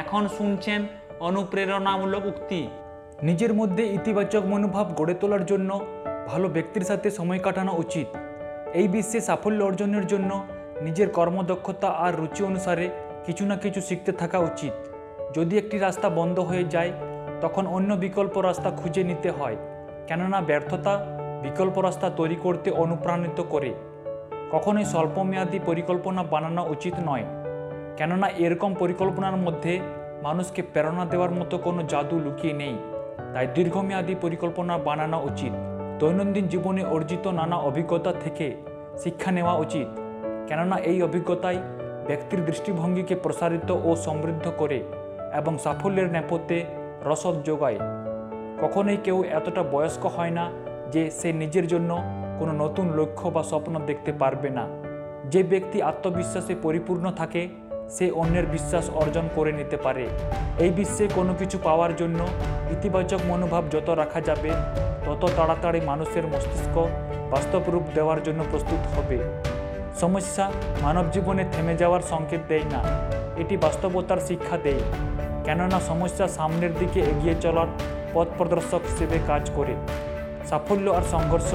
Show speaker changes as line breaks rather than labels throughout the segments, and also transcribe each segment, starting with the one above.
এখন শুনছেন অনুপ্রেরণামূলক উক্তি।
নিজের মধ্যে ইতিবাচক মনোভাব গড়ে তোলার জন্য ভালো ব্যক্তির সাথে সময় কাটানো উচিত। এই বিশ্বে সাফল্য অর্জনের জন্য নিজের কর্মদক্ষতা আর রুচি অনুসারে কিছু না কিছু শিখতে থাকা উচিত। যদি একটি রাস্তা বন্ধ হয়ে যায়, তখন অন্য বিকল্প রাস্তা খুঁজে নিতে হয়। কেননা ব্যর্থতা বিকল্প রাস্তা তৈরি করতে অনুপ্রাণিত করে। কখনোই স্বল্পমেয়াদী পরিকল্পনা বানানো উচিত নয়। কেননা এরকম পরিকল্পনার মধ্যে মানুষকে প্রেরণা দেওয়ার মতো কোনো জাদু লুকিয়ে নেই। তাই দীর্ঘমেয়াদী পরিকল্পনা বানানো উচিত। দৈনন্দিন জীবনে অর্জিত নানা অভিজ্ঞতা থেকে শিক্ষা নেওয়া উচিত। কেননা এই অভিজ্ঞতাই ব্যক্তির দৃষ্টিভঙ্গিকে প্রসারিত ও সমৃদ্ধ করে এবং সাফল্যের নেপথ্যে রসদ যোগায়। কখনোই কেউ এতটা বয়স্ক হয় না যে সে নিজের জন্য কোনো নতুন লক্ষ্য বা স্বপ্ন দেখতে পারবে না। যে ব্যক্তি আত্মবিশ্বাসে পরিপূর্ণ থাকে সে অন্যের বিশ্বাস অর্জন করে নিতে পারে। এই বিশ্বে কোনো কিছু পাওয়ার জন্য ইতিবাচক মনোভাব যত রাখা যাবে, তত তাড়াতাড়ি মানুষের মস্তিষ্ক বাস্তব রূপ দেওয়ার জন্য প্রস্তুত হবে। সমস্যা মানব জীবনে থেমে যাওয়ার সংকেত দেয় না। এটি বাস্তবতার শিক্ষা দেয়। কেননা সমস্যা সামনের দিকে এগিয়ে চলার পথ প্রদর্শক হিসেবে কাজ করে। সাফল্য আর সংঘর্ষ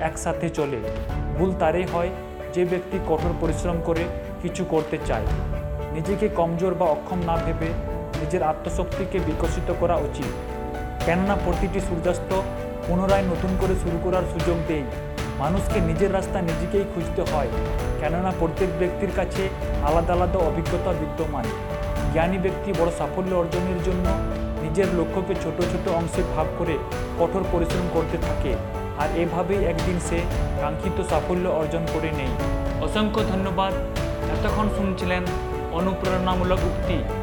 একসাথে চলে। ভুল তারই হয় যে ব্যক্তি কঠোর পরিশ্রম করে কিছু করতে চায়। নিজেকে কমজোর বা অক্ষম না ভেবে নিজের আত্মশক্তিকে বিকশিত করা উচিত। কেননা প্রতিটি সূর্যাস্ত পুনরায় নতুন করে শুরু করার সুযোগ দেয়। মানুষকে নিজের রাস্তা নিজেকেই খুঁজতে হয়। কেননা প্রত্যেক ব্যক্তির কাছে আলাদা আলাদা অভিজ্ঞতা বিদ্যমান। জ্ঞানী ব্যক্তি বড় সাফল্য অর্জনের জন্য নিজের লক্ষ্যকে ছোট ছোট অংশে ভাগ করে কঠোর পরিশ্রম করতে থাকে। আর এভাবেই একদিন সে কাঙ্ক্ষিত সাফল্য অর্জন করে নেয়।
অসংখ্য ধন্যবাদ। এতক্ষণ শুনছিলেন অনুপ্রেরণামূলক উক্তি।